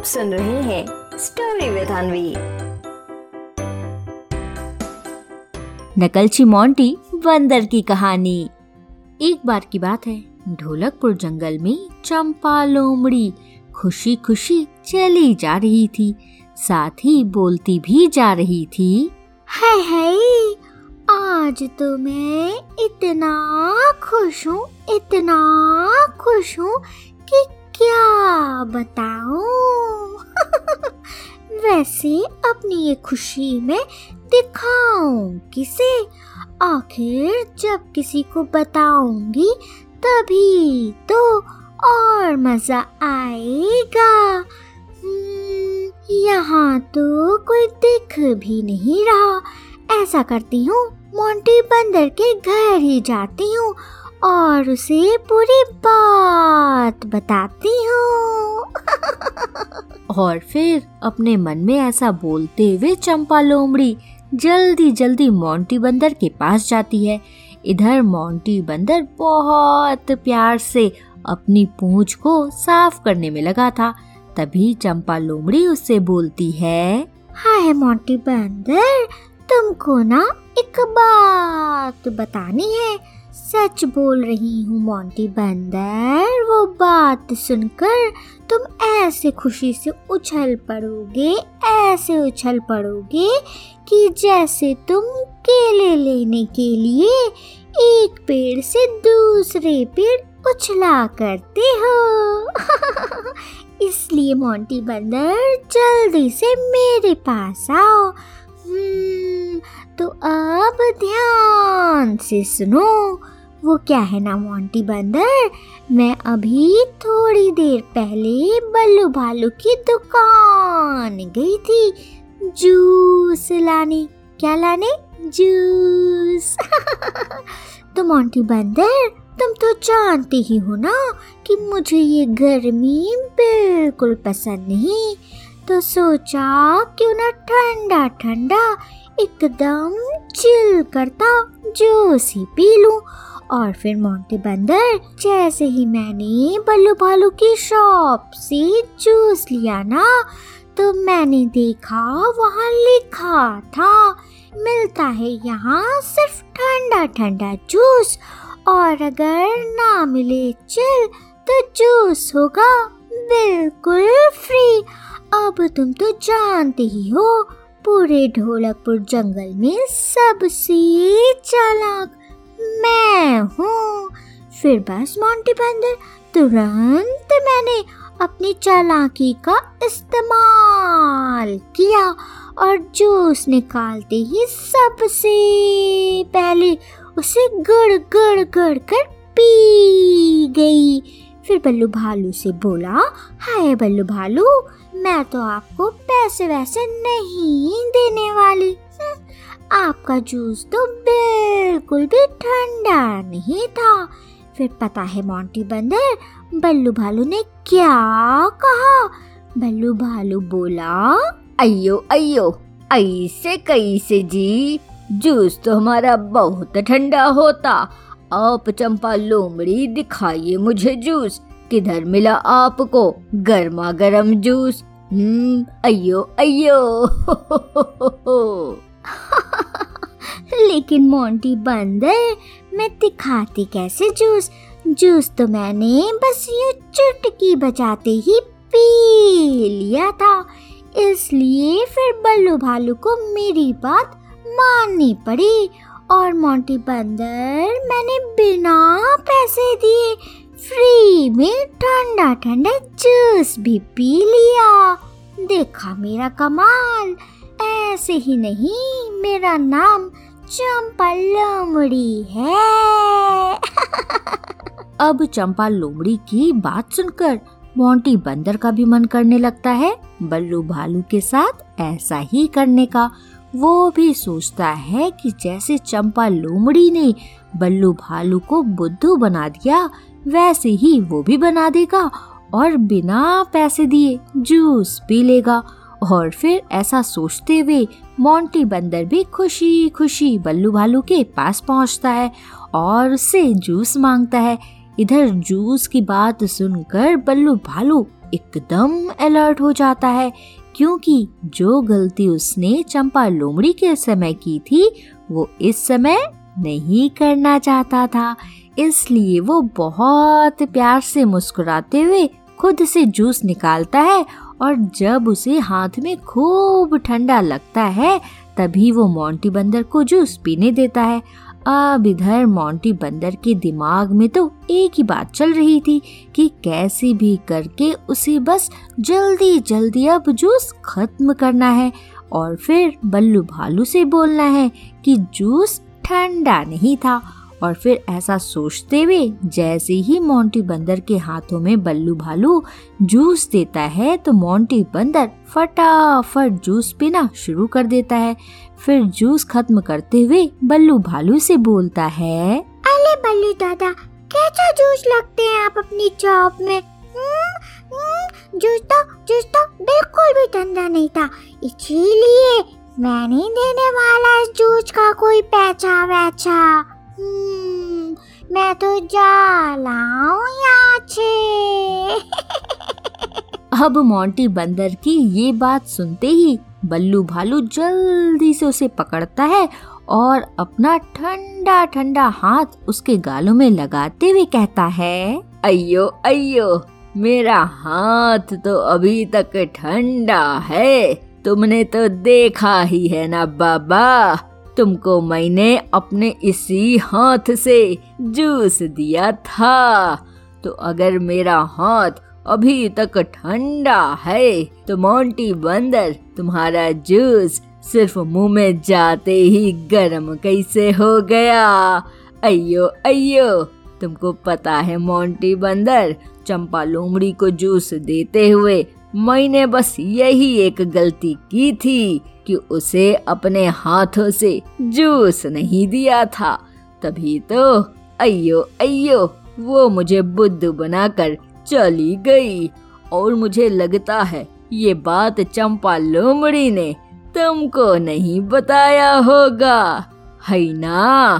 आप सुन रहे हैं स्टोरी विद अनवी नकलची मोंटी बंदर की कहानी। एक बार की बात है, ढोलकपुर जंगल में चंपा लोमड़ी खुशी खुशी चली जा रही थी, साथ ही बोलती भी जा रही थी, हाय हाय, आज तो मैं इतना खुश हूँ, इतना खुश हूँ कि क्या? बताऊँ? वैसे अपनी ये खुशी में दिखाऊँ किसे? आखिर जब किसी को बताऊँगी तभी तो और मज़ा आएगा। हम्म, यहाँ तो कोई दिख भी नहीं रहा। ऐसा करती हूँ मोंटी बंदर के घर ही जाती हूँ और उसे पूरी बात बताती हूँ। और फिर अपने मन में ऐसा बोलते हुए चंपा लोमड़ी जल्दी जल्दी मोंटी बंदर के पास जाती है। इधर मोंटी बंदर बहुत प्यार से अपनी पूंछ को साफ़ करने में लगा था। तभी चंपा लोमड़ी उससे बोलती है हाय मोंटी बंदर तुमको ना एक बात बतानी है। सच बोल रही हूँ मोंटी बंदर। वो बात सुनकर तुम ऐसे खुशी से उछल पड़ोगे ऐसे उछल पड़ोगे कि जैसे तुम केले लेने के लिए एक पेड़ से दूसरे पेड़ उछला करते हो। इसलिए मोंटी बंदर जल्दी से मेरे पास आओ। हम्म, तो अब ध्यान से सुनो। वो क्या है ना, मोंटी बंदर? मैं अभी थोड़ी देर पहले बल्लू भालू की दुकान गई थी। जूस लाने। क्या लाने? जूस। तो मोंटी बंदर, तुम तो जानते ही हो ना कि मुझे ये गर्मी बिल्कुल पसंद नहीं। तो सोचा क्यों ना ठंडा ठंडा एकदम चिल करता जूस ही पी लूँ। और फिर मोंटी बंदर जैसे ही मैंने बल्लू भालू की शॉप से जूस लिया ना तो मैंने देखा वहाँ लिखा था, मिलता है यहाँ सिर्फ़ ठंडा ठंडा जूस और अगर ना मिले चिल तो जूस होगा बिल्कुल फ्री अब तुम तो जानते ही हो, पूरे ढोलकपुर जंगल में सबसे चालाक मैं हूँ। फिर बस मोंटी बंदर तुरंत मैंने अपनी चालाकी का इस्तेमाल किया और जूस निकालते ही सबसे पहले उसे गड़ गड़ गड़ कर पी गई। फिर बल्लू भालू से बोला, हाय बल्लू भालू मैं तो आपको पैसे वैसे नहीं देने वाली। आपका जूस तो बिल्कुल भी ठंडा नहीं था। फिर पता है मोंटी बंदर, बल्लू भालू ने क्या कहा? बल्लू भालू बोला अयो अयो ऐसे कैसे जी? जूस तो हमारा बहुत ठंडा होता। आप चंपा लोमड़ी दिखाइए मुझे जूस। किधर मिला आपको? गर्मा गर्म जूस। हम्म अयो अयो। लेकिन मोंटी बंदर मैं दिखाती कैसे जूस? जूस तो मैंने बस ये चुटकी बजाते ही पी लिया था। इसलिए फिर बल्लू भालू को मेरी बात माननी पड़ी। और मोंटी बंदर, मैंने बिना पैसे दिए फ्री में ठंडा ठंडा जूस भी पी लिया। देखा मेरा कमाल, ऐसे ही नहीं, मेरा नाम चंपा लोमड़ी है। अब चंपा लोमड़ी की बात सुनकर मोंटी बंदर का भी मन करने लगता है। बल्लू भालू के साथ ऐसा ही करने का वो भी सोचता है कि जैसे चंपा लोमड़ी ने बल्लू भालू को बुद्धू बना दिया वैसे ही वो भी बना देगा और बिना पैसे दिए जूस पी लेगा। और फिर ऐसा सोचते हुए मोंटी बंदर भी खुशी खुशी बल्लू भालू के पास पहुँचता है और उससे जूस माँगता है। इधर जूस की बात सुनकर बल्लू भालू एकदम अलर्ट हो जाता है, क्योंकि जो गलती उसने चंपा लोमड़ी के समय की थी, वो इस समय नहीं करना चाहता था। इसलिए वो बहुत प्यार से मुस्कुराते हुए खुद से जूस निकालता है और जब उसे हाथ में खूब ठंडा लगता है, तभी वो मोंटी बंदर को जूस पीने देता है। अब इधर मोंटी बंदर के दिमाग में तो एक ही बात चल रही थी कि कैसे भी करके उसे बस जल्दी जल्दी अब जूस खत्म करना है और फिर बल्लू भालू से बोलना है कि जूस ठंडा नहीं था और फिर ऐसा सोचते हुए जैसे ही मोंटी बंदर के हाथों में बल्लू भालू जूस देता है तो मोंटी बंदर फटाफट जूस पीना शुरू कर देता है। फिर जूस खत्म करते हुए बल्लू भालू से बोलता है अरे बल्लू दादा कैसा जूस लगते हैं आप अपनी चॉप में? हम्म, हम्म, जूस तो जूस तो बिल्कुल भी ठंडा नहीं था। इसीलिए मैं नहीं देने वाला इस जूस का कोई वैसा हम्म, मैं तो जा यहाँ से अब मोंटी बंदर की ये बात सुनते ही बल्लू भालू जल्दी से उसे पकड़ता है और अपना ठंडा ठंडा हाथ उसके गालों में लगाते हुए कहता है अयो अयो मेरा हाथ तो अभी तक ठंडा है, तुमने तो देखा ही है ना बाबा। तुमको मैंने अपने इसी हाथ से जूस दिया था। तो अगर मेरा हाथ अभी तक ठंडा है तो मोंटी बंदर, तुम्हारा जूस सिर्फ़ मुँह में जाते ही गर्म कैसे हो गया? अयो अयो तुमको पता है मोंटी बंदर, चंपा लोमड़ी को जूस देते हुए मैंने बस यही एक गलती की थी कि उसे अपने हाथों से जूस नहीं दिया था। तभी तो अयो अयो वो मुझे बुद्ध बनाकर चली गई और मुझे लगता है ये बात चंपा लोमड़ी ने तुमको नहीं बताया होगा। है ना?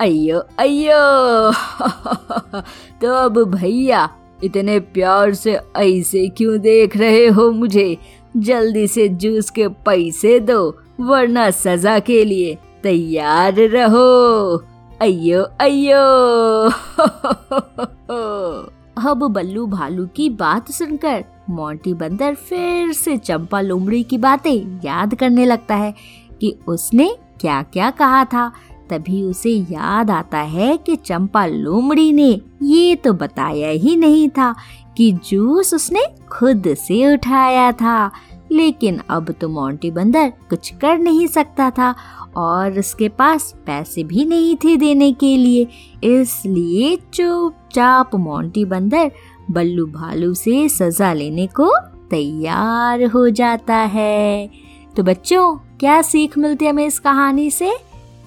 अयो अयो तो अब भैया इतने प्यार से ऐसे क्यों देख रहे हो मुझे? जल्दी से जूस के पैसे दो, वरना सजा के लिए तैयार रहो। अयो अयो अब बल्लू भालू की बात सुनकर मोंटी बंदर फिर से चंपा लोमड़ी की बातें याद करने लगता है कि उसने क्या क्या कहा था। तभी उसे याद आता है कि चंपा लोमड़ी ने ये तो बताया ही नहीं था कि जूस उसने खुद से उठाया था। लेकिन अब तो मोंटी बंदर कुछ कर नहीं सकता था और उसके पास पैसे भी नहीं थे देने के लिए। इसलिए चुपचाप मोंटी बंदर बल्लू भालू से सजा लेने को तैयार हो जाता है। तो बच्चों, क्या सीख मिलती है हमें इस कहानी से?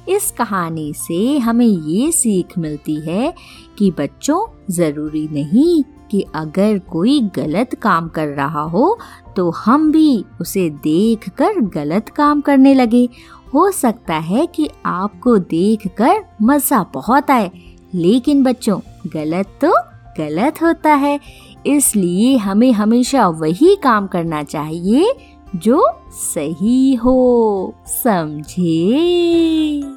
इस कहानी से हमें ये सीख मिलती है कि बच्चों, ज़रूरी नहीं कि अगर कोई गलत काम कर रहा हो तो हम भी उसे देखकर गलत काम करने लगे। हो सकता है कि आपको देखकर मज़ा बहुत आए, लेकिन बच्चों, गलत तो गलत होता है। इसलिए हमें हमेशा वही काम करना चाहिए जो सही हो। समझे?